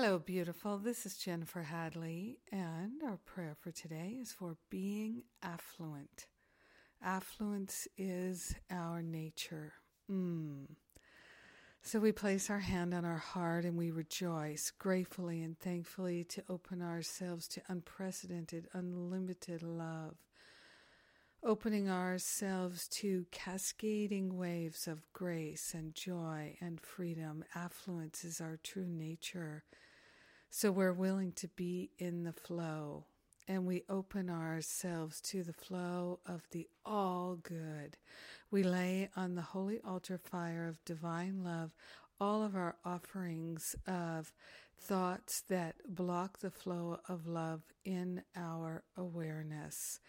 Hello, beautiful. This is Jennifer Hadley, and our prayer for today is for being affluent. Affluence is our nature. Mm. So we place our hand on our heart and we rejoice gratefully and thankfully to open ourselves to unprecedented, unlimited love. Opening ourselves to cascading waves of grace and joy and freedom. Affluence is our true nature. So we're willing to be in the flow and we open ourselves to the flow of the all good. We lay on the holy altar fire of divine love all of our offerings of thoughts that block the flow of love in our awareness.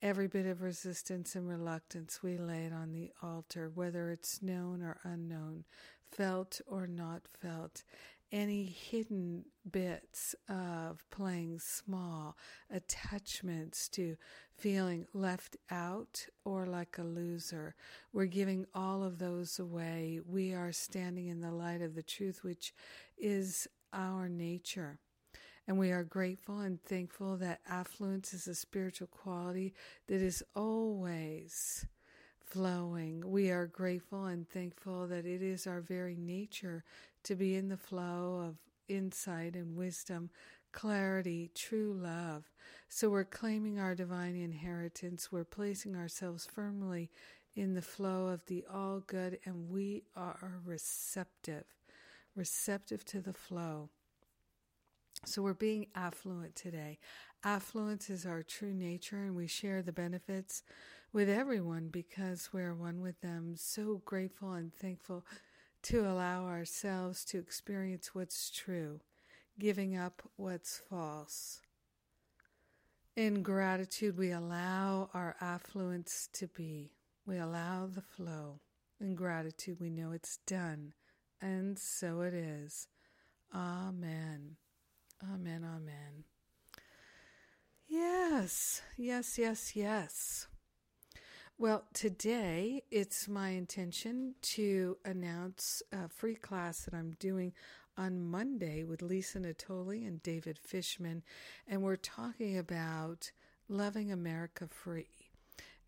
Every bit of resistance and reluctance, we lay it on the altar, whether it's known or unknown, felt or not felt any hidden bits of playing small, attachments to feeling left out or like a loser. We're giving all of those away. We are standing in the light of the truth, which is our nature. And we are grateful and thankful that affluence is a spiritual quality that is always flowing. We are grateful and thankful that it is our very nature to be in the flow of insight and wisdom, clarity, true love. So we're claiming our divine inheritance. We're placing ourselves firmly in the flow of the all good, and we are receptive, receptive to the flow. So we're being affluent today. Affluence is our true nature, and we share the benefits with everyone because we're one with them. So grateful and thankful to allow ourselves to experience what's true, giving up what's false. In gratitude, we allow our affluence to be. We allow the flow. In gratitude, we know it's done. And so it is. Amen. Amen. Amen. Yes, yes, yes, yes. Well, today it's my intention to announce a free class that I'm doing on Monday with Lisa Natoli and David Fishman, and we're talking about loving America free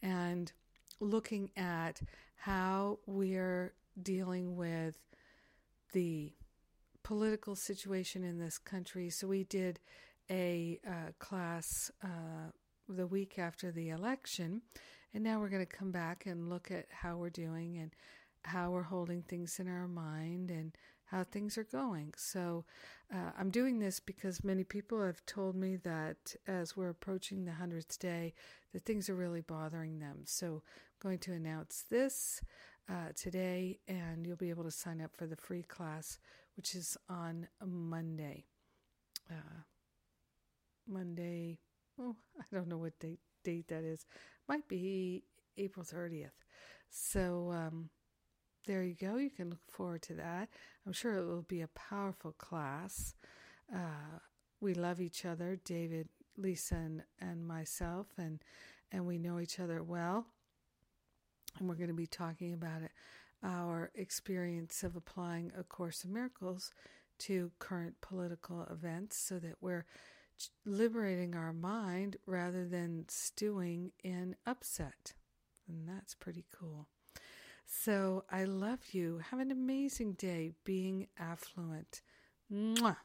and looking at how we're dealing with the political situation in this country. So we did a uh, class uh, the week after the election and now we're going to come back and look at how we're doing and how we're holding things in our mind and how things are going. So uh, I'm doing this because many people have told me that as we're approaching the 100th day, that things are really bothering them. So I'm going to announce this uh, today, and you'll be able to sign up for the free class, which is on Monday. Uh, Monday, oh, I don't know what date, date that is might be April 30th. So um, there you go. You can look forward to that. I'm sure it will be a powerful class. Uh, we love each other, David, Lisa, and, and myself, and and we know each other well. And we're going to be talking about it, our experience of applying A Course in Miracles to current political events, so that we're liberating our mind rather than stewing in upset. And that's pretty cool. So I love you. Have an amazing day being affluent. Mwah.